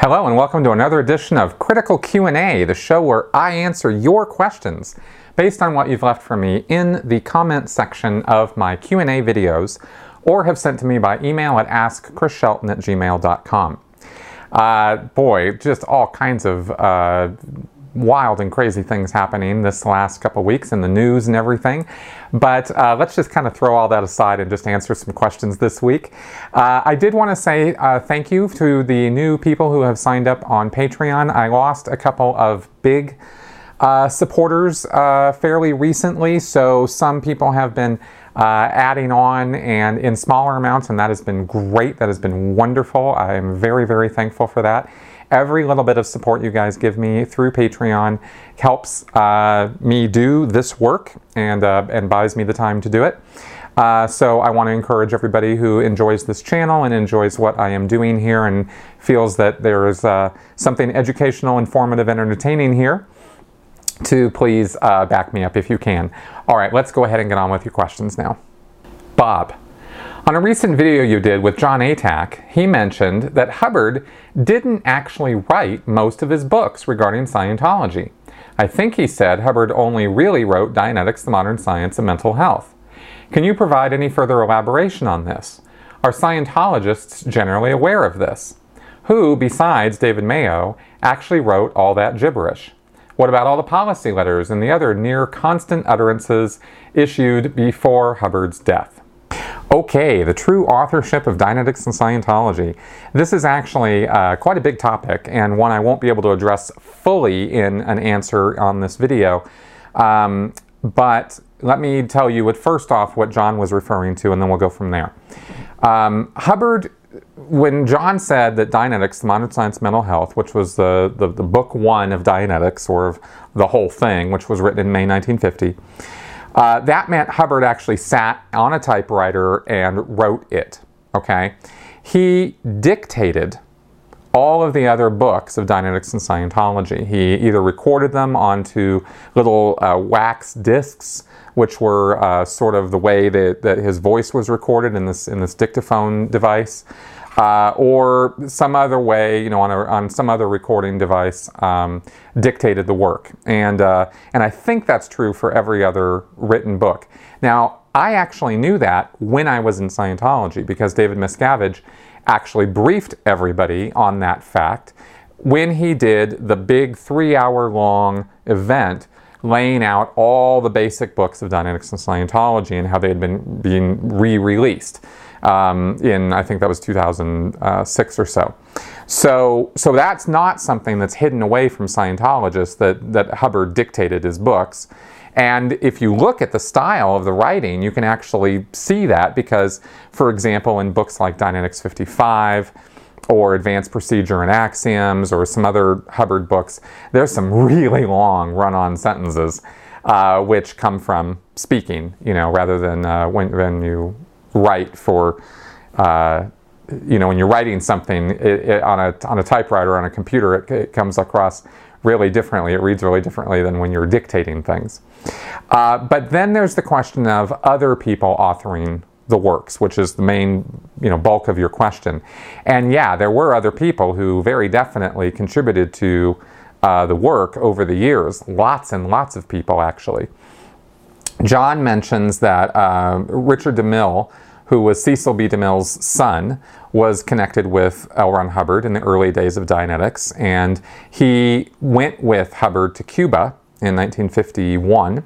Hello and welcome to another edition of Critical Q&A, the show where I answer your questions based on what you've left for me in the comment section of my Q&A videos or have sent to me by email at askchrisshelton at gmail.com. Uh, boy, just all kinds of uh, wild and crazy things happening this last couple weeks in the news and everything. But uh, let's just kind of throw all that aside and just answer some questions this week. Uh, I did want to say uh, thank you to the new people who have signed up on Patreon. I lost a couple of big uh, supporters uh, fairly recently, so some people have been uh, adding on and in smaller amounts, and that has been great. That has been wonderful. I am very, very thankful for that. Every little bit of support you guys give me through Patreon helps uh, me do this work and, uh, and buys me the time to do it. Uh, so I want to encourage everybody who enjoys this channel and enjoys what I am doing here and feels that there is uh, something educational, informative, and entertaining here to please uh, back me up if you can. All right, let's go ahead and get on with your questions now. Bob. On a recent video you did with John Atack, he mentioned that Hubbard didn't actually write most of his books regarding Scientology. I think he said Hubbard only really wrote Dianetics, the Modern Science of Mental Health. Can you provide any further elaboration on this? Are Scientologists generally aware of this? Who, besides David Mayo, actually wrote all that gibberish? What about all the policy letters and the other near constant utterances issued before Hubbard's death? Okay, the true authorship of Dianetics and Scientology. This is actually uh, quite a big topic and one I won't be able to address fully in an answer on this video. Um, but let me tell you what, first off what John was referring to and then we'll go from there. Um, Hubbard, when John said that Dianetics, the Modern Science Mental Health, which was the, the, the book one of Dianetics, or of the whole thing, which was written in May 1950, uh, that meant Hubbard actually sat on a typewriter and wrote it. Okay, he dictated all of the other books of Dianetics and Scientology. He either recorded them onto little uh, wax discs, which were uh, sort of the way that, that his voice was recorded in this in this dictaphone device uh, or some other way, you know, on, a, on some other recording device, um, dictated the work. And, uh, and I think that's true for every other written book. Now, I actually knew that when I was in Scientology because David Miscavige actually briefed everybody on that fact when he did the big three hour long event laying out all the basic books of Dianetics and Scientology and how they had been being re-released um, in I think that was 2006 or so. So, so that's not something that's hidden away from Scientologists that, that Hubbard dictated his books. And if you look at the style of the writing, you can actually see that because, for example, in books like Dianetics 55 or Advanced Procedure and Axioms or some other Hubbard books, there's some really long run on sentences uh, which come from speaking, you know, rather than uh, when, when you write for, uh, you know, when you're writing something it, it, on, a, on a typewriter on a computer, it, it, comes across really differently. It reads really differently than when you're dictating things. Uh, but then there's the question of other people authoring the works, which is the main, you know, bulk of your question. And yeah, there were other people who very definitely contributed to uh, the work over the years. Lots and lots of people, actually. John mentions that uh, Richard DeMille, who was Cecil B. DeMille's son, was connected with L. Ron Hubbard in the early days of Dianetics, and he went with Hubbard to Cuba in 1951.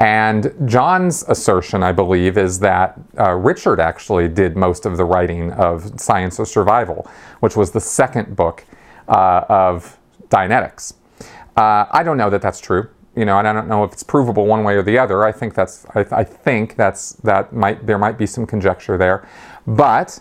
And John's assertion, I believe, is that uh, Richard actually did most of the writing of Science of Survival, which was the second book uh, of Dianetics. Uh, I don't know that that's true you know, and I don't know if it's provable one way or the other. I think that's, I, I, think that's, that might, there might be some conjecture there. But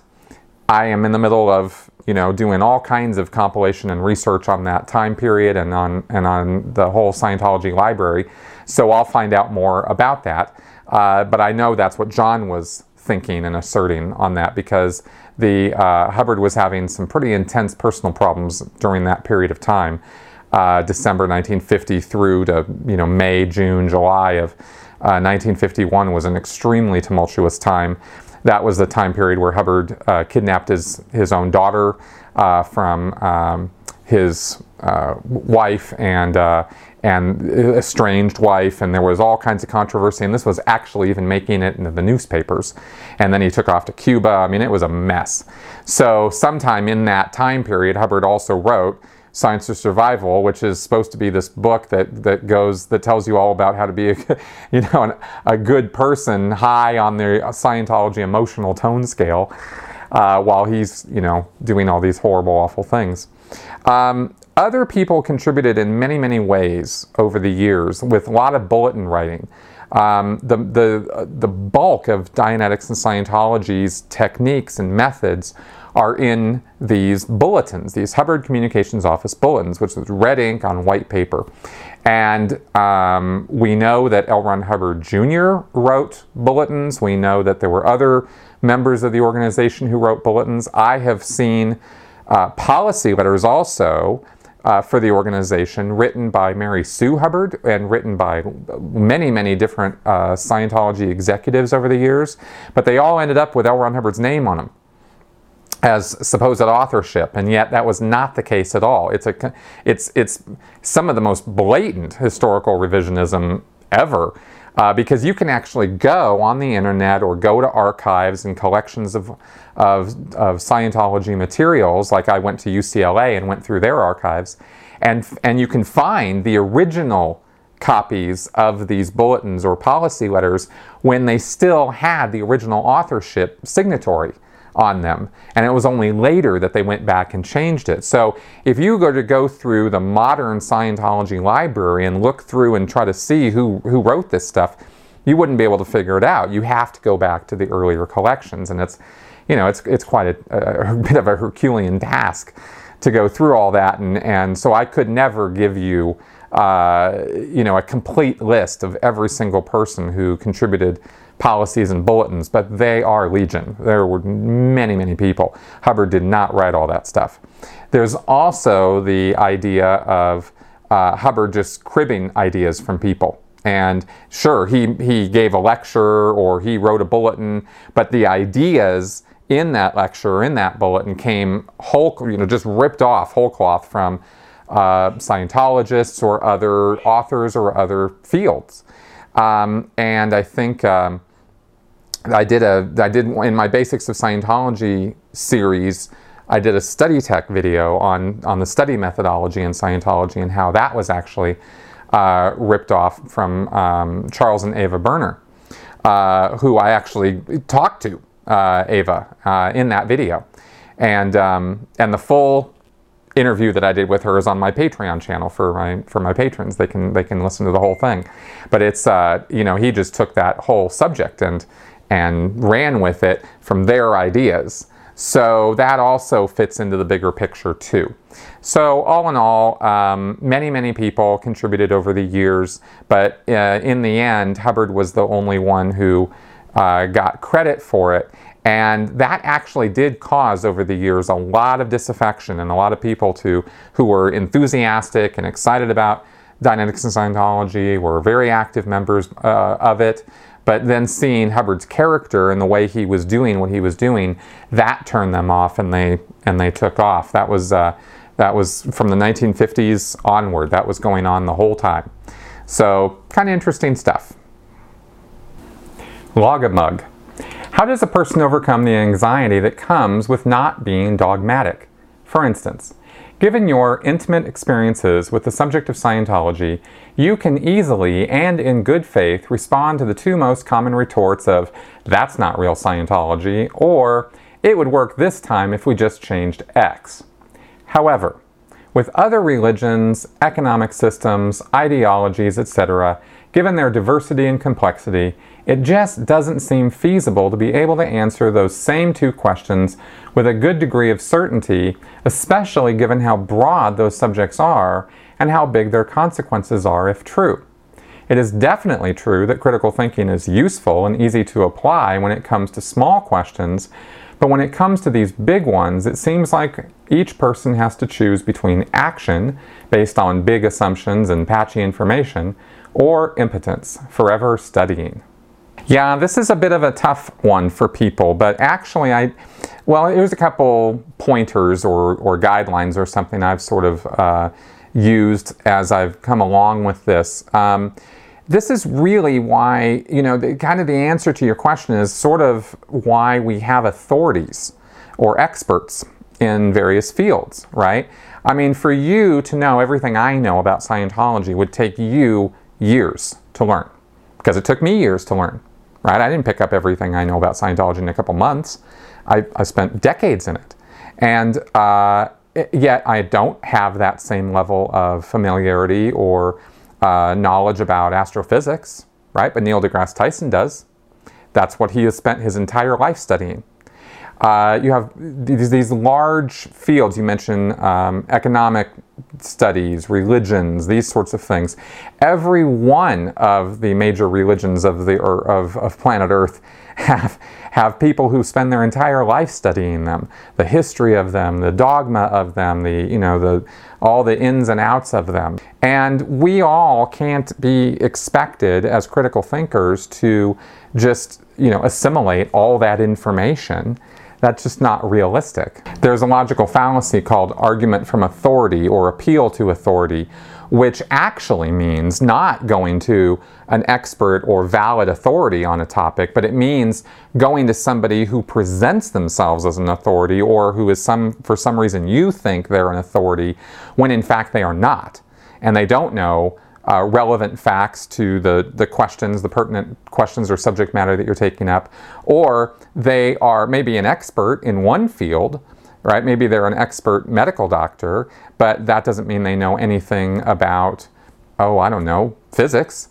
I am in the middle of, you know, doing all kinds of compilation and research on that time period and on, and on the whole Scientology library. So I'll find out more about that. Uh, but I know that's what John was thinking and asserting on that because the uh, Hubbard was having some pretty intense personal problems during that period of time. uh, December 1950 through to you know May, June, July of 1951 was an extremely tumultuous time. That was the time period where Hubbard kidnapped his his own daughter from um, his wife and and estranged wife, and there was all kinds of controversy. And this was actually even making it into the newspapers. And then he took off to Cuba. I mean, it was a mess. So, sometime in that time period, Hubbard also wrote Science for Survival, which is supposed to be this book that, that goes that tells you all about how to be, a, you know, an, a good person, high on the Scientology emotional tone scale, uh, while he's you know doing all these horrible, awful things. Um, other people contributed in many, many ways over the years with a lot of bulletin writing. Um, the, the, the bulk of Dianetics and Scientology's techniques and methods are in these bulletins, these Hubbard Communications Office bulletins, which is red ink on white paper. And um, we know that L. Ron Hubbard Jr. wrote bulletins. We know that there were other members of the organization who wrote bulletins. I have seen uh, policy letters also uh, for the organization, written by Mary Sue Hubbard and written by many, many different uh, Scientology executives over the years. But they all ended up with L. Ron Hubbard's name on them as supposed authorship, and yet that was not the case at all. It's a, it's, it's some of the most blatant historical revisionism ever. Uh, because you can actually go on the internet or go to archives and collections of, of, of Scientology materials, like I went to UCLA and went through their archives, and, and you can find the original copies of these bulletins or policy letters when they still had the original authorship signatory on them. And it was only later that they went back and changed it. So if you go to go through the modern Scientology library and look through and try to see who, who wrote this stuff, you wouldn't be able to figure it out. You have to go back to the earlier collections. And it's, you know, it's, it's quite a, a bit of a Herculean task to go through all that. And, and so I could never give you, uh, you know, a complete list of every single person who contributed policies and bulletins, but they are legion. There were many, many people. Hubbard did not write all that stuff. There's also the idea of uh, Hubbard just cribbing ideas from people. And sure, he, he gave a lecture or he wrote a bulletin, but the ideas in that lecture, in that bulletin, came whole, you know, just ripped off whole cloth from uh, Scientologists or other authors or other fields. Um, and I think um, I did a I did in my Basics of Scientology series. I did a study tech video on on the study methodology in Scientology and how that was actually uh, ripped off from um, Charles and Ava Berner, uh, who I actually talked to uh, Ava uh, in that video, and um, and the full interview that I did with her is on my Patreon channel for my for my patrons. They can they can listen to the whole thing, but it's uh, you know he just took that whole subject and and ran with it from their ideas. So that also fits into the bigger picture too. So all in all, um, many, many people contributed over the years, but uh, in the end, Hubbard was the only one who uh, got credit for it. And that actually did cause over the years a lot of disaffection and a lot of people to, who were enthusiastic and excited about Dianetics and Scientology, were very active members uh, of it. But then seeing Hubbard's character and the way he was doing what he was doing, that turned them off, and they and they took off. That was uh, that was from the 1950s onward. That was going on the whole time. So kind of interesting stuff. Logamug. How does a person overcome the anxiety that comes with not being dogmatic? For instance, Given your intimate experiences with the subject of Scientology, you can easily and in good faith respond to the two most common retorts of, that's not real Scientology, or, it would work this time if we just changed X. However, with other religions, economic systems, ideologies, etc., given their diversity and complexity, it just doesn't seem feasible to be able to answer those same two questions with a good degree of certainty, especially given how broad those subjects are and how big their consequences are if true. It is definitely true that critical thinking is useful and easy to apply when it comes to small questions, But when it comes to these big ones, it seems like each person has to choose between action based on big assumptions and patchy information or impotence, forever studying. Yeah, this is a bit of a tough one for people, but actually, I, well, here's a couple pointers or, or guidelines or something I've sort of uh, used as I've come along with this. Um, this is really why, you know, the, kind of the answer to your question is sort of why we have authorities or experts in various fields, right? I mean, for you to know everything I know about Scientology would take you years to learn because it took me years to learn, right? I didn't pick up everything I know about Scientology in a couple months. I, I spent decades in it. And uh, yet I don't have that same level of familiarity or uh, knowledge about astrophysics, right? But Neil deGrasse Tyson does. That's what he has spent his entire life studying. Uh, you have these, these, large fields. You mentioned um, economic studies, religions, these sorts of things. Every one of the major religions of the of, of planet Earth have have people who spend their entire life studying them, the history of them, the dogma of them, the you know the all the ins and outs of them. And we all can't be expected as critical thinkers to just you know assimilate all that information that's just not realistic. There's a logical fallacy called argument from authority or appeal to authority, which actually means not going to an expert or valid authority on a topic, but it means going to somebody who presents themselves as an authority or who is some for some reason you think they're an authority when in fact they are not. And they don't know uh, relevant facts to the, the questions, the pertinent questions or subject matter that you're taking up, or they are maybe an expert in one field, right? Maybe they're an expert medical doctor, but that doesn't mean they know anything about, oh, I don't know, physics.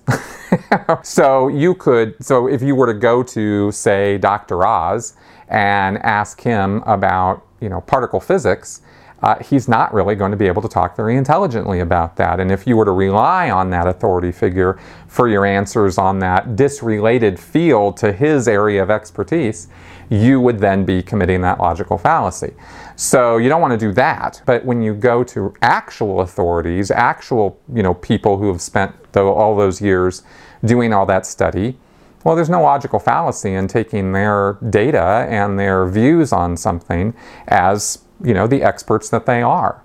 so you could, so if you were to go to, say, Dr. Oz and ask him about, you know, particle physics, uh, he's not really going to be able to talk very intelligently about that. And if you were to rely on that authority figure for your answers on that disrelated field to his area of expertise, you would then be committing that logical fallacy. So you don't want to do that. But when you go to actual authorities, actual you know people who have spent all those years doing all that study, well, there's no logical fallacy in taking their data and their views on something as you know, the experts that they are.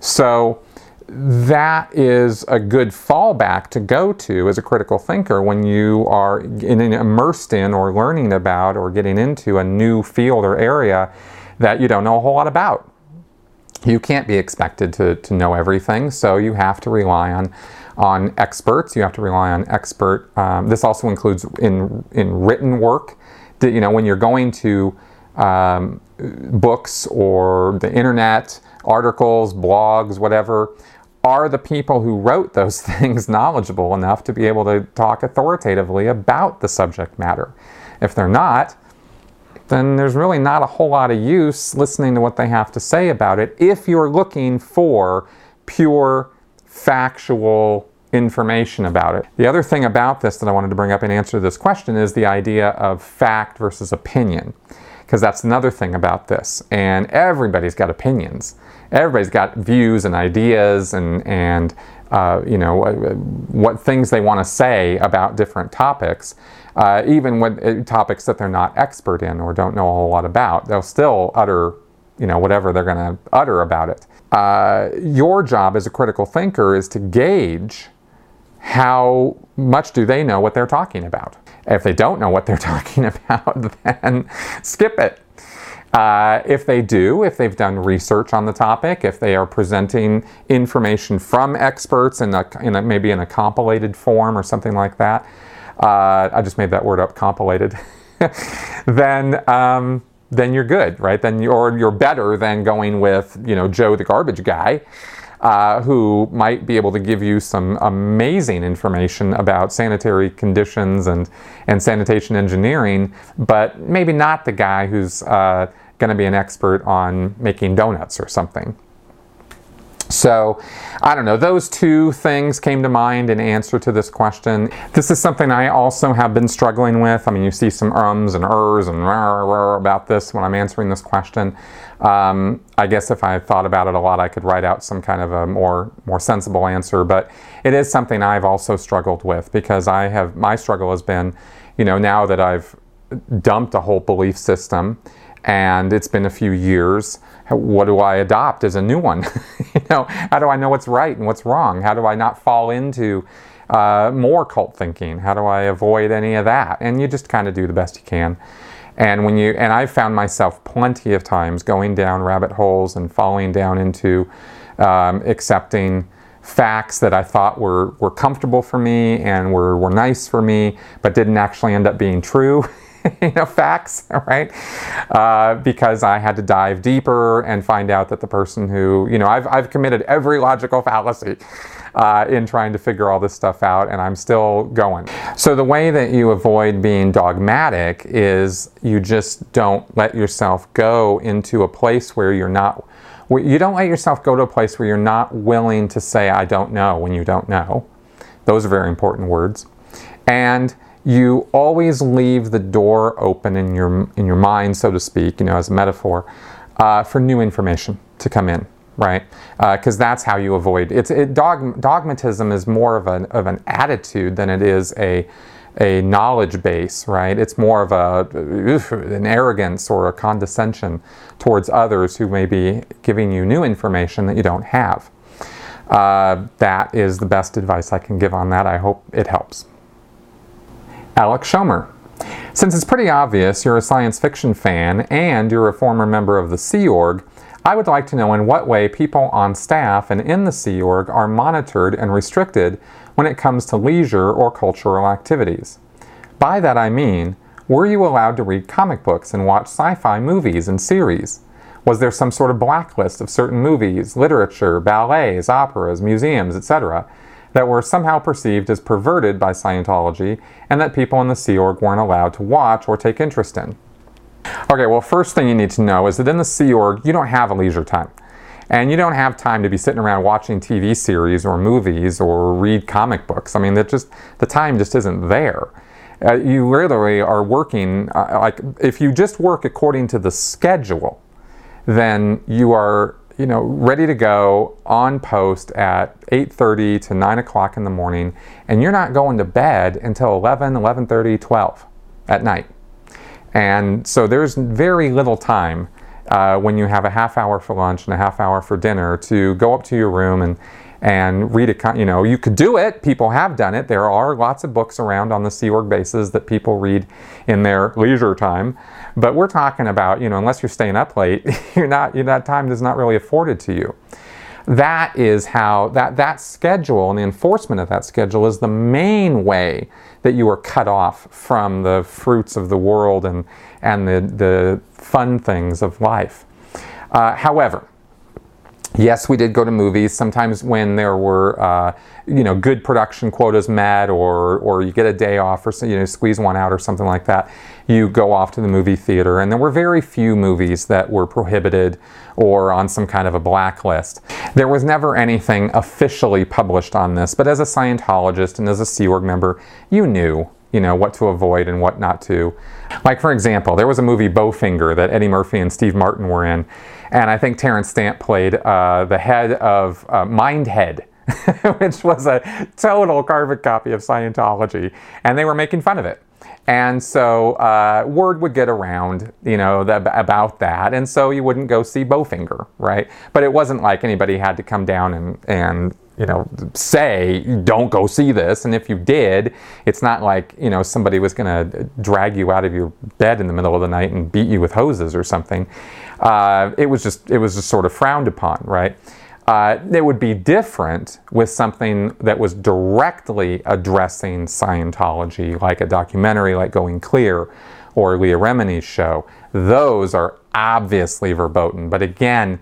So that is a good fallback to go to as a critical thinker when you are in, immersed in or learning about or getting into a new field or area that you don't know a whole lot about. You can't be expected to, to know everything, so you have to rely on on experts. You have to rely on expert. Um, this also includes in in written work. You know, when you're going to um, books or the internet, articles, blogs, whatever, are the people who wrote those things knowledgeable enough to be able to talk authoritatively about the subject matter? If they're not, then there's really not a whole lot of use listening to what they have to say about it if you're looking for pure factual information about it. The other thing about this that I wanted to bring up in answer to this question is the idea of fact versus opinion because that's another thing about this. And everybody's got opinions. Everybody's got views and ideas and and uh, you know what, what, things they want to say about different topics. Uh, even with uh, topics that they're not expert in or don't know a whole lot about, they'll still utter you know whatever they're going to utter about it. Uh, your job as a critical thinker is to gauge how much do they know what they're talking about. If they don't know what they're talking about, then skip it. Uh, if they do, if they've done research on the topic, if they are presenting information from experts in, a, in a, maybe in a compilated form or something like that, uh, I just made that word up, compilated, then um, then you're good, right? Then you're you're better than going with you know Joe the garbage guy uh, who might be able to give you some amazing information about sanitary conditions and, and sanitation engineering, but maybe not the guy who's uh, going to be an expert on making donuts or something. So, I don't know, those two things came to mind in answer to this question. This is something I also have been struggling with. I mean, you see some ums and ers and rah, rah, about this when I'm answering this question. Um, I guess if I thought about it a lot, I could write out some kind of a more, more sensible answer, but it is something I've also struggled with because I have, my struggle has been, you know, now that I've dumped a whole belief system and it's been a few years, what do I adopt as a new one? you know, how do I know what's right and what's wrong? How do I not fall into uh, more cult thinking? How do I avoid any of that? And you just kind of do the best you can. And when you and I've found myself plenty of times going down rabbit holes and falling down into um, accepting facts that I thought were, were comfortable for me and were, were nice for me, but didn't actually end up being true. you know, facts, right? Uh, because I had to dive deeper and find out that the person who, you know, I've, I've committed every logical fallacy uh, in trying to figure all this stuff out, and I'm still going. So, the way that you avoid being dogmatic is you just don't let yourself go into a place where you're not. You don't let yourself go to a place where you're not willing to say, I don't know, when you don't know. Those are very important words. And you always leave the door open in your in your mind, so to speak, you know, as a metaphor, uh, for new information to come in, right? Because uh, that's how you avoid it's it, dog, dogmatism is more of an of an attitude than it is a a knowledge base, right? It's more of a an arrogance or a condescension towards others who may be giving you new information that you don't have. Uh, that is the best advice I can give on that. I hope it helps. Alex Schomer. Since it's pretty obvious you're a science fiction fan and you're a former member of the Sea Org, I would like to know in what way people on staff and in the Sea Org are monitored and restricted when it comes to leisure or cultural activities. By that I mean, were you allowed to read comic books and watch sci fi movies and series? Was there some sort of blacklist of certain movies, literature, ballets, operas, museums, etc., that were somehow perceived as perverted by Scientology and that people in the Sea Org weren't allowed to watch or take interest in. Okay, well, first thing you need to know is that in the Sea Org, you don't have a leisure time. And you don't have time to be sitting around watching TV series or movies or read comic books. I mean, that just the time just isn't there. Uh, you literally are working uh, like if you just work according to the schedule, then you are you know, ready to go on post at 8.30 to 9 o'clock in the morning, and you're not going to bed until 11, 11.30, 12 at night. And so there's very little time uh, when you have a half hour for lunch and a half hour for dinner to go up to your room and, and read a, you know, you could do it. People have done it. There are lots of books around on the Sea Org bases that people read in their leisure time. But we're talking about, you know, unless you're staying up late, you're not, that time is not really afforded to you. That is how, that, that schedule and the enforcement of that schedule is the main way that you are cut off from the fruits of the world and, and the, the fun things of life. Uh, however, Yes, we did go to movies. Sometimes when there were, uh, you know, good production quotas met, or or you get a day off, or you know, squeeze one out, or something like that, you go off to the movie theater. And there were very few movies that were prohibited or on some kind of a blacklist. There was never anything officially published on this, but as a Scientologist and as a Sea Org member, you knew you know what to avoid and what not to. Like for example, there was a movie Bowfinger that Eddie Murphy and Steve Martin were in, and I think Terence Stamp played uh, the head of uh, Mindhead. which was a total carbon copy of Scientology, and they were making fun of it. And so uh, word would get around, you know, about that, and so you wouldn't go see Bowfinger, right? But it wasn't like anybody had to come down and and you know say don't go see this. And if you did, it's not like you know somebody was going to drag you out of your bed in the middle of the night and beat you with hoses or something uh, it was just it was just sort of frowned upon, right? Uh, it would be different with something that was directly addressing Scientology, like a documentary like Going Clear or Leah Remini's show. Those are obviously verboten. But again,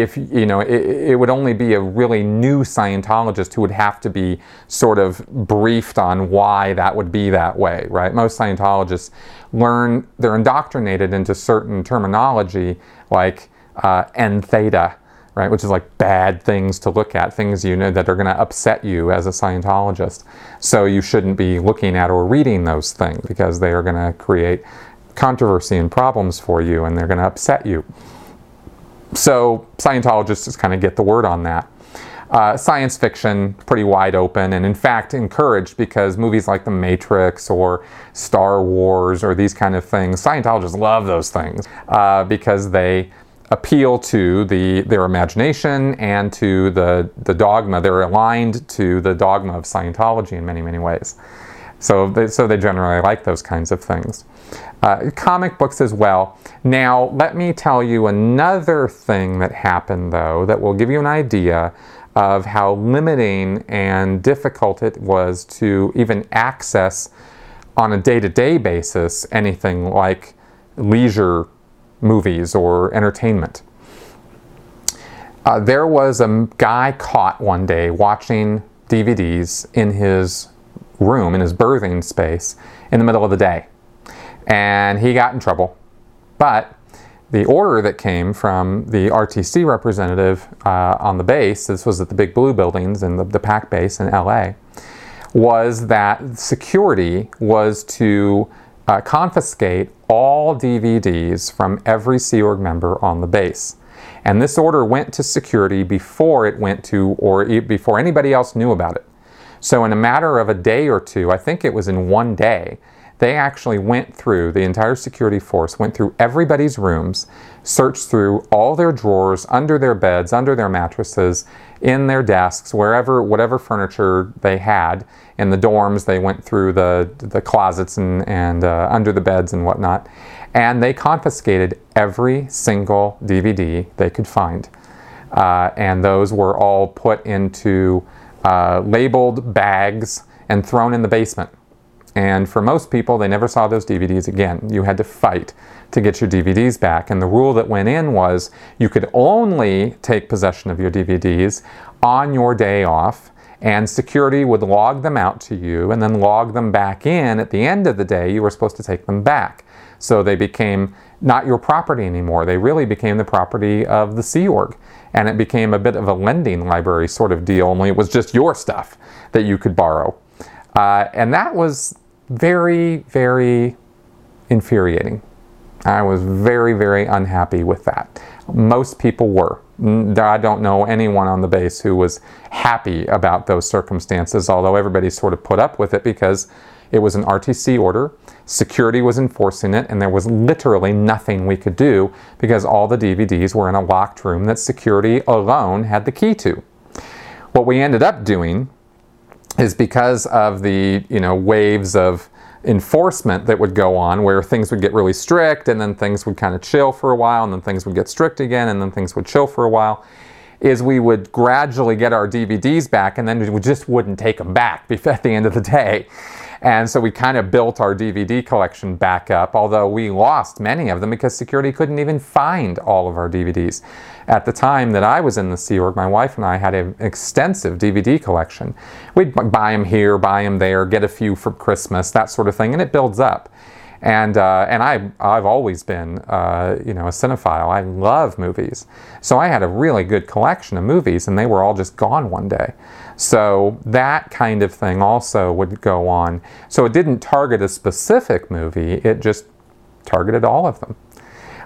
if you know, it, it, would only be a really new Scientologist who would have to be sort of briefed on why that would be that way, right? Most Scientologists learn, they're indoctrinated into certain terminology like uh, entheta right? Which is like bad things to look at, things you know that are going to upset you as a Scientologist. So you shouldn't be looking at or reading those things because they are going to create controversy and problems for you and they're going to upset you. So Scientologists just kind of get the word on that. Uh, science fiction, pretty wide open, and in fact encouraged because movies like The Matrix or Star Wars or these kind of things, Scientologists love those things uh, because they appeal to the their imagination and to the the dogma. They're aligned to the dogma of Scientology in many many ways. So they, so they generally like those kinds of things. Uh, comic books as well. Now let me tell you another thing that happened though that will give you an idea of how limiting and difficult it was to even access on a day to day basis anything like leisure movies or entertainment. Uh, there was a guy caught one day watching DVDs in his room, in his berthing space, in the middle of the day. And he got in trouble. But the order that came from the RTC representative uh, on the base, this was at the Big Blue buildings in the, the PAC base in LA, was that security was to uh, confiscate all DVDs from every Sea Org member on the base. And this order went to security before it went to, or before anybody else knew about it. So, in a matter of a day or two, I think it was in one day, they actually went through, the entire security force went through everybody's rooms, searched through all their drawers, under their beds, under their mattresses, in their desks, wherever, whatever furniture they had. In the dorms, they went through the, the closets and, and uh, under the beds and whatnot. And they confiscated every single DVD they could find. Uh, and those were all put into uh, labeled bags and thrown in the basement. And for most people, they never saw those DVDs again. You had to fight to get your DVDs back. And the rule that went in was you could only take possession of your DVDs on your day off, and security would log them out to you and then log them back in. At the end of the day, you were supposed to take them back. So they became not your property anymore. They really became the property of the Sea Org. And it became a bit of a lending library sort of deal, only it was just your stuff that you could borrow. Uh, and that was very, very infuriating. I was very, very unhappy with that. Most people were. I don't know anyone on the base who was happy about those circumstances, although everybody sort of put up with it because it was an RTC order, security was enforcing it, and there was literally nothing we could do because all the DVDs were in a locked room that security alone had the key to. What we ended up doing is because of the you know waves of enforcement that would go on where things would get really strict and then things would kind of chill for a while and then things would get strict again and then things would chill for a while is we would gradually get our DVDs back and then we just wouldn't take them back at the end of the day. And so we kind of built our DVD collection back up, although we lost many of them because security couldn't even find all of our DVDs. At the time that I was in the Sea Org, my wife and I had an extensive DVD collection. We'd buy them here, buy them there, get a few for Christmas, that sort of thing, and it builds up. And, uh, and I, I've always been, uh, you know, a cinephile. I love movies. So I had a really good collection of movies, and they were all just gone one day. So that kind of thing also would go on. So it didn't target a specific movie, it just targeted all of them.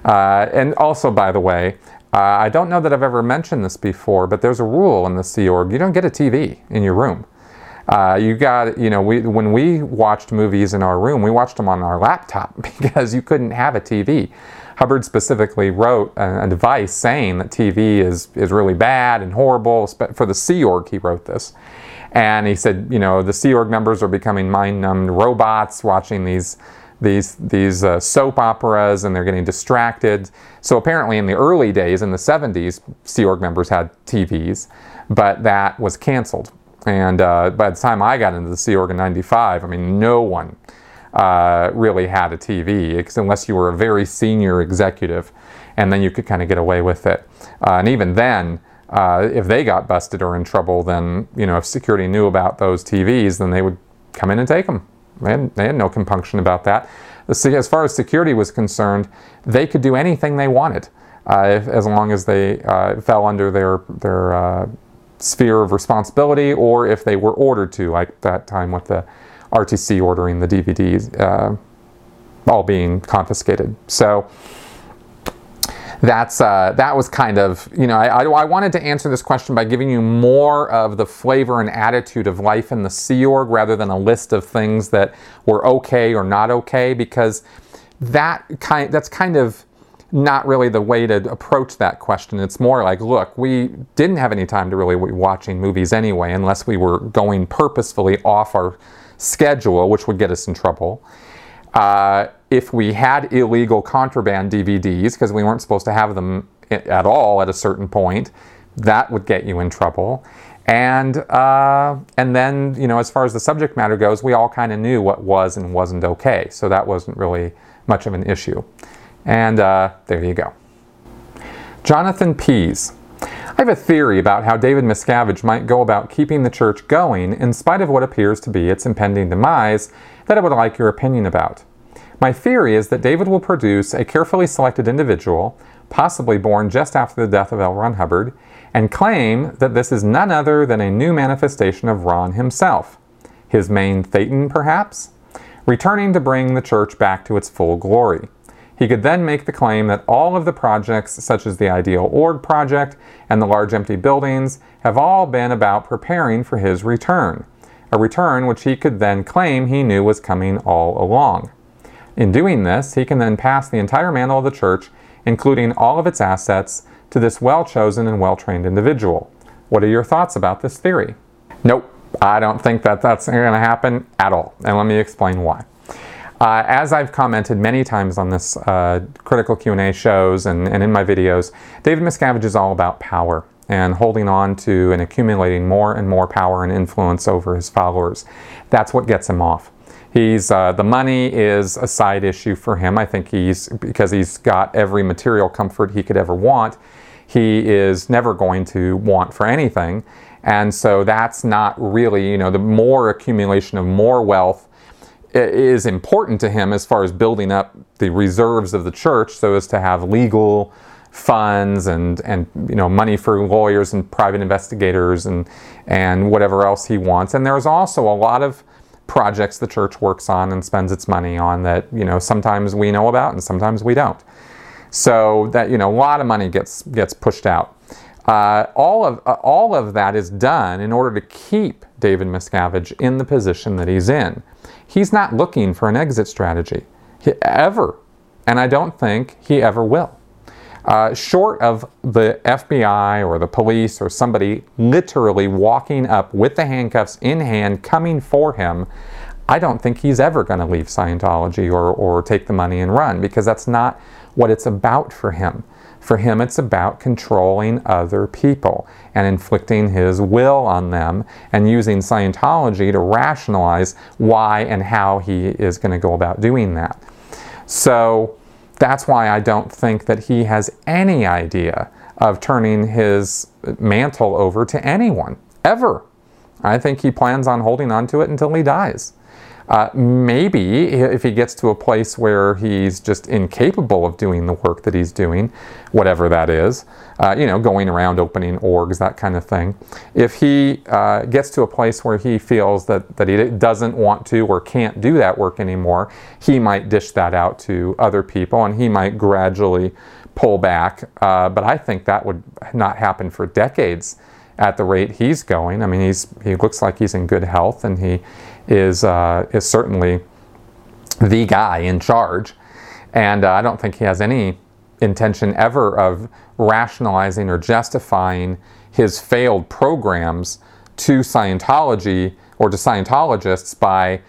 Uh, and also, by the way, uh, I don't know that I've ever mentioned this before, but there's a rule in the Sea Org you don't get a TV in your room. Uh, you got, you know, we, when we watched movies in our room, we watched them on our laptop because you couldn't have a TV. Hubbard specifically wrote a, a device saying that TV is, is really bad and horrible. For the Sea Org, he wrote this. And he said, you know, the Sea Org members are becoming mind numbed robots watching these these these uh, soap operas and they're getting distracted. So apparently in the early days in the 70s, Sea Org members had TVs, but that was canceled. And uh, by the time I got into the Sea Org in 95, I mean, no one uh, really had a TV unless you were a very senior executive, and then you could kind of get away with it. Uh, and even then, uh, if they got busted or in trouble, then, you know, if security knew about those TVs, then they would come in and take them. They had, they had no compunction about that. As far as security was concerned, they could do anything they wanted. uh, if, as long as they uh, fell under their their sphere of responsibility, or if they were ordered to, like that time with the RTC ordering the DVDs, uh, all being confiscated. So that's uh, that was kind of you know I, I, wanted to answer this question by giving you more of the flavor and attitude of life in the Sea Org rather than a list of things that were okay or not okay because that kind that's kind of not really the way to approach that question. It's more like, look, we didn't have any time to really be watching movies anyway, unless we were going purposefully off our schedule, which would get us in trouble. Uh, if we had illegal contraband DVDs, because we weren't supposed to have them at all at a certain point, that would get you in trouble. And uh, and then you know, as far as the subject matter goes, we all kind of knew what was and wasn't okay, so that wasn't really much of an issue. And uh, there you go. Jonathan Pease. I have a theory about how David Miscavige might go about keeping the church going in spite of what appears to be its impending demise that I would like your opinion about. My theory is that David will produce a carefully selected individual, possibly born just after the death of L. Ron Hubbard, and claim that this is none other than a new manifestation of Ron himself. His main Thetan, perhaps? Returning to bring the church back to its full glory. He could then make the claim that all of the projects, such as the Ideal Org project and the large empty buildings, have all been about preparing for his return, a return which he could then claim he knew was coming all along. In doing this, he can then pass the entire mantle of the church, including all of its assets, to this well chosen and well trained individual. What are your thoughts about this theory? Nope, I don't think that that's going to happen at all. And let me explain why. Uh, as I've commented many times on this uh, critical Q&A shows and, and in my videos, David Miscavige is all about power and holding on to and accumulating more and more power and influence over his followers. That's what gets him off. He's uh, the money is a side issue for him. I think he's because he's got every material comfort he could ever want. He is never going to want for anything, and so that's not really you know the more accumulation of more wealth is important to him as far as building up the reserves of the church so as to have legal funds and and you know money for lawyers and private investigators and and whatever else he wants and there's also a lot of projects the church works on and spends its money on that you know sometimes we know about and sometimes we don't. So that you know a lot of money gets gets pushed out. Uh, all of uh, all of that is done in order to keep David Miscavige in the position that he's in. He's not looking for an exit strategy he, ever, and I don't think he ever will. Uh, short of the FBI or the police or somebody literally walking up with the handcuffs in hand, coming for him, I don't think he's ever going to leave Scientology or, or take the money and run because that's not what it's about for him. For him, it's about controlling other people and inflicting his will on them and using Scientology to rationalize why and how he is going to go about doing that. So, that's why I don't think that he has any idea of turning his mantle over to anyone, ever. I think he plans on holding on to it until he dies. Uh, maybe if he gets to a place where he's just incapable of doing the work that he's doing, whatever that is, uh, you know, going around opening orgs, that kind of thing. If he uh, gets to a place where he feels that, that he doesn't want to or can't do that work anymore, he might dish that out to other people and he might gradually pull back. Uh, but I think that would not happen for decades at the rate he's going. I mean, he's he looks like he's in good health, and he is uh, is certainly the guy in charge. And uh, I don't think he has any intention ever of rationalizing or justifying his failed programs to Scientology or to Scientologists by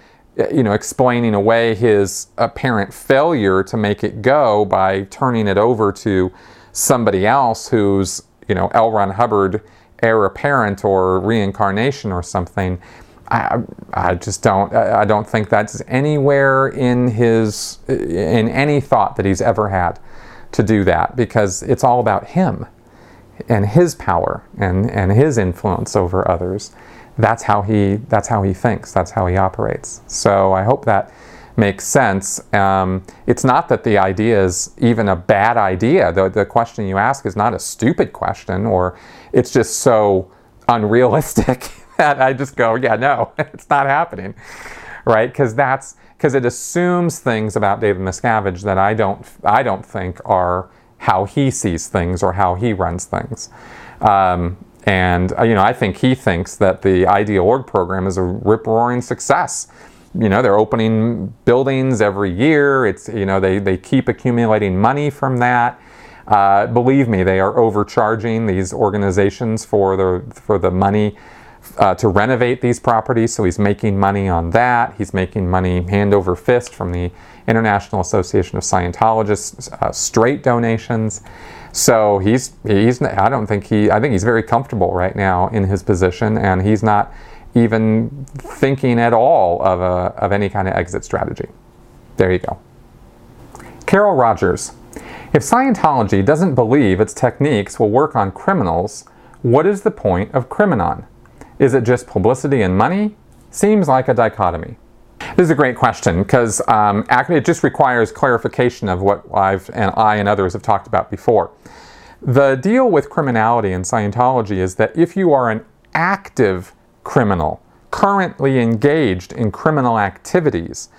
you know explaining away his apparent failure to make it go by turning it over to somebody else who's you know L. Ron Hubbard heir apparent or reincarnation or something. I, I just don't I don't think that's anywhere in his in any thought that he's ever had to do that because it's all about him and his power and, and his influence over others. That's how he that's how he thinks. That's how he operates. So I hope that makes sense. Um, it's not that the idea is even a bad idea. The, the question you ask is not a stupid question, or it's just so unrealistic that I just go, yeah, no, it's not happening, right? Because that's because it assumes things about David Miscavige that I don't I don't think are how he sees things or how he runs things. Um, and uh, you know, I think he thinks that the Ideal Org program is a rip roaring success. You know, they're opening buildings every year. It's you know they they keep accumulating money from that. Uh, believe me, they are overcharging these organizations for the for the money uh, to renovate these properties. So he's making money on that. He's making money hand over fist from the International Association of Scientologists, uh, straight donations. So he's he's I don't think he I think he's very comfortable right now in his position, and he's not even thinking at all of a, of any kind of exit strategy. There you go. Carol Rogers. If Scientology doesn't believe its techniques will work on criminals, what is the point of Criminon? Is it just publicity and money? Seems like a dichotomy. This is a great question because um, it just requires clarification of what I've and I and others have talked about before. The deal with criminality in Scientology is that if you are an active criminal, currently engaged in criminal activities,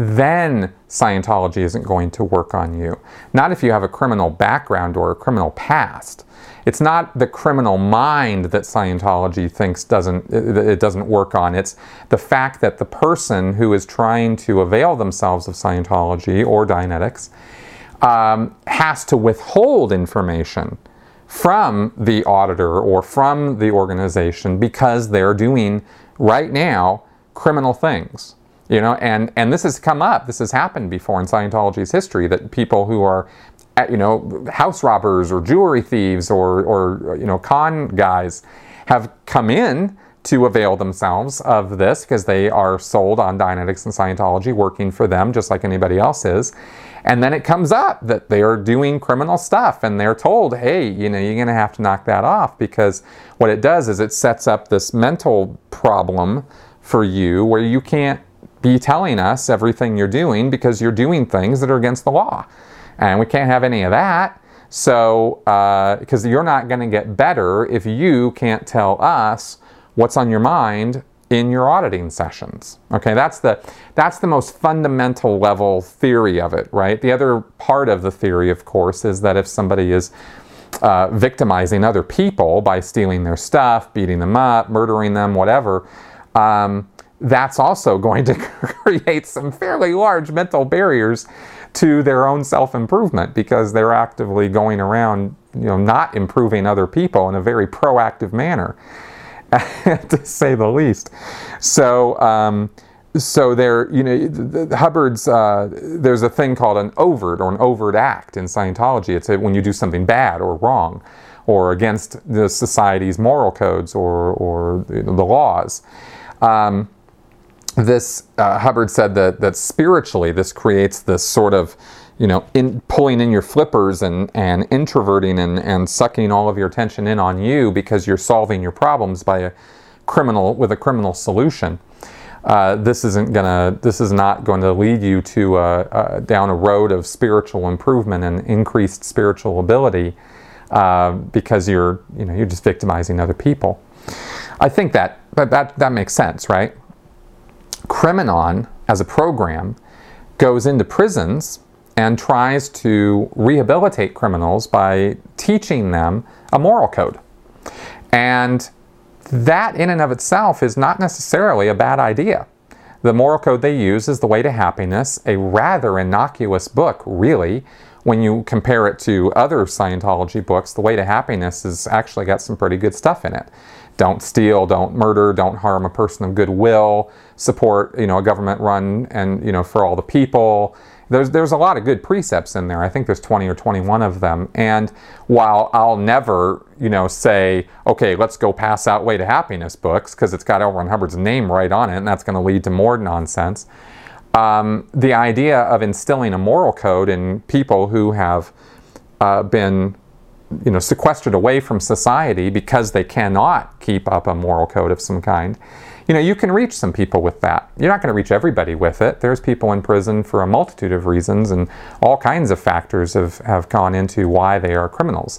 then Scientology isn't going to work on you. Not if you have a criminal background or a criminal past. It's not the criminal mind that Scientology thinks doesn't it doesn't work on. It's the fact that the person who is trying to avail themselves of Scientology or Dianetics um, has to withhold information from the auditor or from the organization because they're doing right now criminal things you know and and this has come up this has happened before in scientology's history that people who are you know, house robbers or jewelry thieves or, or you know, con guys have come in to avail themselves of this because they are sold on Dianetics and Scientology, working for them just like anybody else is. And then it comes up that they are doing criminal stuff and they're told, hey, you know, you're going to have to knock that off because what it does is it sets up this mental problem for you where you can't be telling us everything you're doing because you're doing things that are against the law. And we can't have any of that. So, because uh, you're not going to get better if you can't tell us what's on your mind in your auditing sessions. Okay, that's the that's the most fundamental level theory of it, right? The other part of the theory, of course, is that if somebody is uh, victimizing other people by stealing their stuff, beating them up, murdering them, whatever, um, that's also going to create some fairly large mental barriers to their own self-improvement because they're actively going around, you know, not improving other people in a very proactive manner, to say the least. So, um, so there, you know, the, the Hubbard's. Uh, there's a thing called an overt or an overt act in Scientology. It's a, when you do something bad or wrong, or against the society's moral codes or or the laws. Um, this uh, Hubbard said that that spiritually this creates this sort of you know in pulling in your flippers and and introverting and and sucking all of your attention in on you because you're solving your problems by a criminal with a criminal solution. Uh, this isn't gonna. This is not going to lead you to uh, uh, down a road of spiritual improvement and increased spiritual ability uh, because you're you know you're just victimizing other people. I think that that that, that makes sense, right? Criminon, as a program, goes into prisons and tries to rehabilitate criminals by teaching them a moral code. And that, in and of itself, is not necessarily a bad idea. The moral code they use is The Way to Happiness, a rather innocuous book, really. When you compare it to other Scientology books, The Way to Happiness has actually got some pretty good stuff in it don't steal, don't murder, don't harm a person of goodwill, support you know a government run and you know for all the people. There's there's a lot of good precepts in there. I think there's 20 or 21 of them. And while I'll never you know say okay let's go pass out Way to Happiness books because it's got. Ron Hubbard's name right on it and that's going to lead to more nonsense. Um, the idea of instilling a moral code in people who have uh, been you know, sequestered away from society because they cannot keep up a moral code of some kind, you know, you can reach some people with that. You're not going to reach everybody with it. There's people in prison for a multitude of reasons, and all kinds of factors have, have gone into why they are criminals.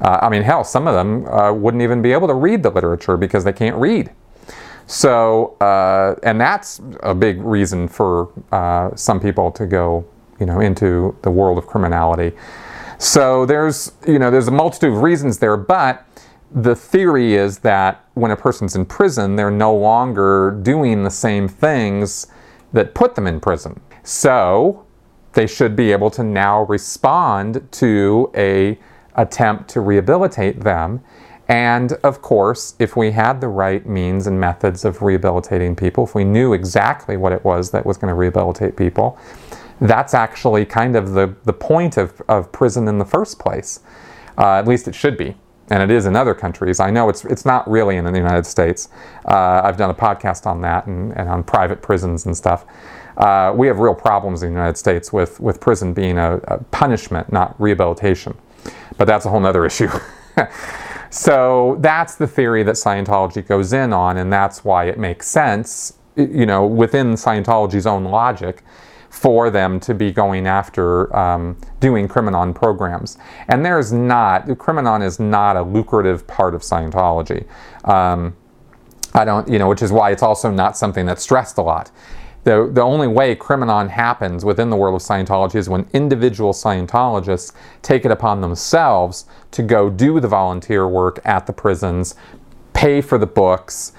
Uh, I mean, hell, some of them uh, wouldn't even be able to read the literature because they can't read. So, uh, and that's a big reason for uh, some people to go, you know, into the world of criminality. So there's, you know, there's a multitude of reasons there, but the theory is that when a person's in prison, they're no longer doing the same things that put them in prison. So they should be able to now respond to a attempt to rehabilitate them. And of course, if we had the right means and methods of rehabilitating people, if we knew exactly what it was that was going to rehabilitate people, that's actually kind of the, the point of, of prison in the first place. Uh, at least it should be and it is in other countries. I know it's it's not really in the United States. Uh, I've done a podcast on that and, and on private prisons and stuff. Uh, we have real problems in the United States with, with prison being a, a punishment, not rehabilitation. But that's a whole other issue. so that's the theory that Scientology goes in on, and that's why it makes sense, you know, within Scientology's own logic for them to be going after um, doing Criminon programs. And there's not, Criminon is not a lucrative part of Scientology. Um, I don't, you know, which is why it's also not something that's stressed a lot. The, the only way Criminon happens within the world of Scientology is when individual Scientologists take it upon themselves to go do the volunteer work at the prisons, pay for the books,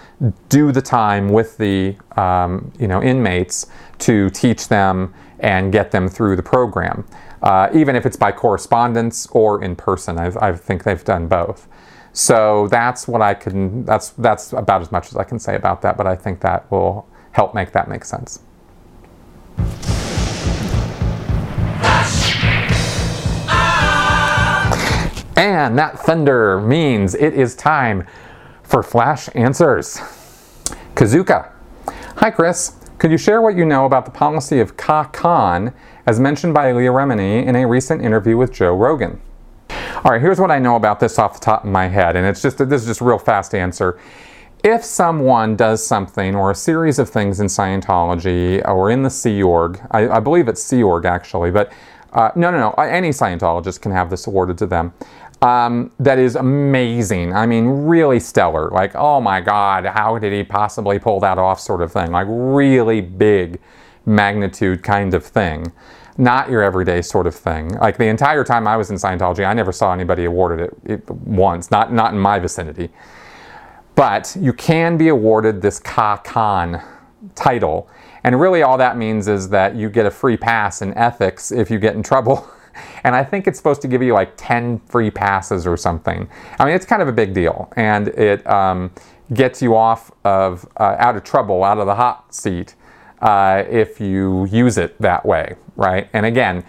do the time with the um, you know inmates to teach them and get them through the program, uh, even if it's by correspondence or in person. I've, I think they've done both. So that's what I can. That's that's about as much as I can say about that. But I think that will help make that make sense. And that thunder means it is time for flash answers. Kazuka. Hi, Chris. Could you share what you know about the policy of Kha-Khan as mentioned by Leah Remini in a recent interview with Joe Rogan? All right, here's what I know about this off the top of my head, and it's just this is just a real fast answer. If someone does something or a series of things in Scientology or in the Sea Org, I, I believe it's Sea Org actually, but uh, no, no, no, any Scientologist can have this awarded to them um, that is amazing. I mean, really stellar. Like, oh my God, how did he possibly pull that off, sort of thing. Like, really big magnitude kind of thing. Not your everyday sort of thing. Like, the entire time I was in Scientology, I never saw anybody awarded it, it once, not, not in my vicinity. But you can be awarded this Kha-Khan title. And really, all that means is that you get a free pass in ethics if you get in trouble. and I think it's supposed to give you like 10 free passes or something. I mean, it's kind of a big deal, and it um, gets you off of uh, out of trouble, out of the hot seat, uh, if you use it that way, right? And again,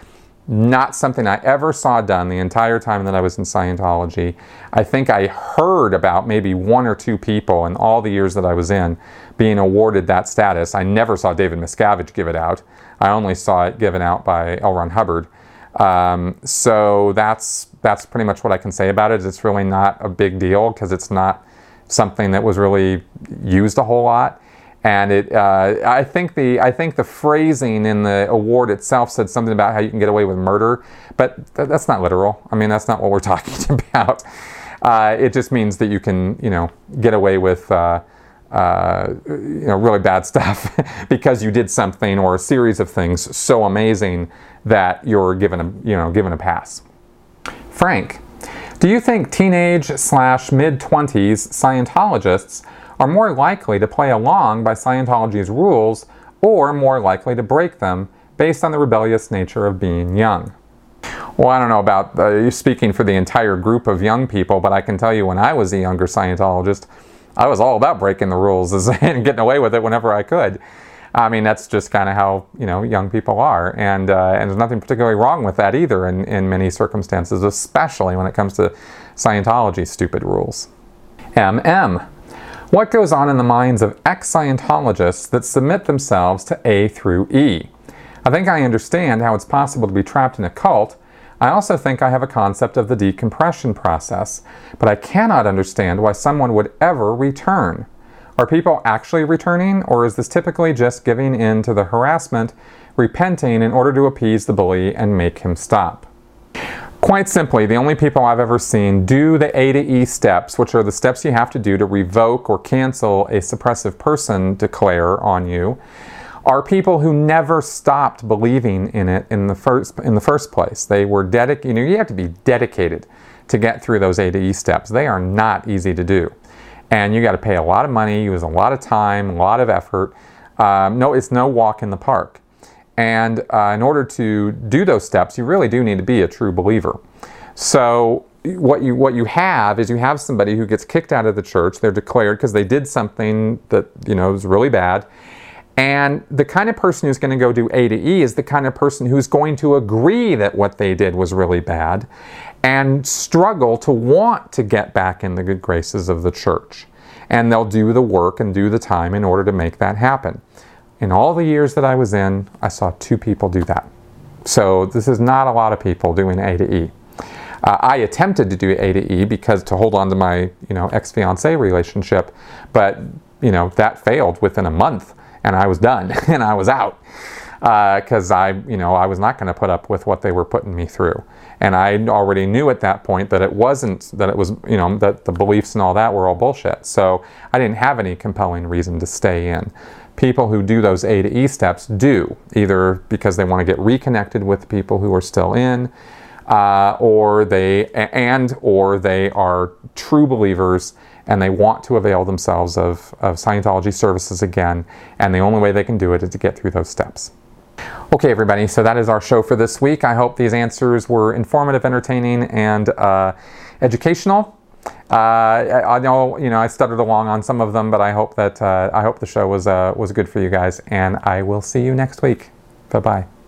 not something I ever saw done the entire time that I was in Scientology. I think I heard about maybe one or two people in all the years that I was in being awarded that status. I never saw David Miscavige give it out. I only saw it given out by L. Ron Hubbard. Um, so that's that's pretty much what I can say about it. It's really not a big deal because it's not something that was really used a whole lot. And it, uh, I think the I think the phrasing in the award itself said something about how you can get away with murder, but th- that's not literal. I mean, that's not what we're talking about. Uh, it just means that you can, you know, get away with. Uh, uh, you know, really bad stuff because you did something or a series of things so amazing that you're given a, you know, given a pass. Frank, do you think teenage slash mid 20s Scientologists are more likely to play along by Scientology's rules or more likely to break them based on the rebellious nature of being young? Well, I don't know about uh, speaking for the entire group of young people, but I can tell you when I was a younger Scientologist, I was all about breaking the rules and getting away with it whenever I could. I mean, that's just kind of how you know young people are, and uh, and there's nothing particularly wrong with that either in, in many circumstances, especially when it comes to Scientology stupid rules. MM. What goes on in the minds of ex-Scientologists that submit themselves to A through E? I think I understand how it's possible to be trapped in a cult. I also think I have a concept of the decompression process, but I cannot understand why someone would ever return. Are people actually returning, or is this typically just giving in to the harassment, repenting in order to appease the bully and make him stop? Quite simply, the only people I've ever seen do the A to E steps, which are the steps you have to do to revoke or cancel a suppressive person declare on you, are people who never stopped believing in it in the first in the first place. They were dedicated. You know, you have to be dedicated to get through those A to E steps. They are not easy to do, and you got to pay a lot of money, use a lot of time, a lot of effort. Um, no, it's no walk in the park. And uh, in order to do those steps, you really do need to be a true believer. So what you what you have is you have somebody who gets kicked out of the church. They're declared because they did something that you know is really bad. And the kind of person who's going to go do A to E is the kind of person who's going to agree that what they did was really bad and struggle to want to get back in the good graces of the church. And they'll do the work and do the time in order to make that happen. In all the years that I was in, I saw two people do that. So this is not a lot of people doing A to E. Uh, I attempted to do A to E because to hold on to my you know ex fiance relationship, but you know that failed within a month, and I was done and I was out because uh, I you know I was not going to put up with what they were putting me through, and I already knew at that point that it wasn't that it was you know that the beliefs and all that were all bullshit. So I didn't have any compelling reason to stay in people who do those A to E steps do, either because they want to get reconnected with people who are still in, uh, or they and or they are true believers and they want to avail themselves of, of Scientology services again, and the only way they can do it is to get through those steps. Okay, everybody, so that is our show for this week. I hope these answers were informative, entertaining, and uh, educational. Uh, I, know you know I stuttered along on some of them, but I hope that uh, I hope the show was uh, was good for you guys, and I will see you next week. Bye bye.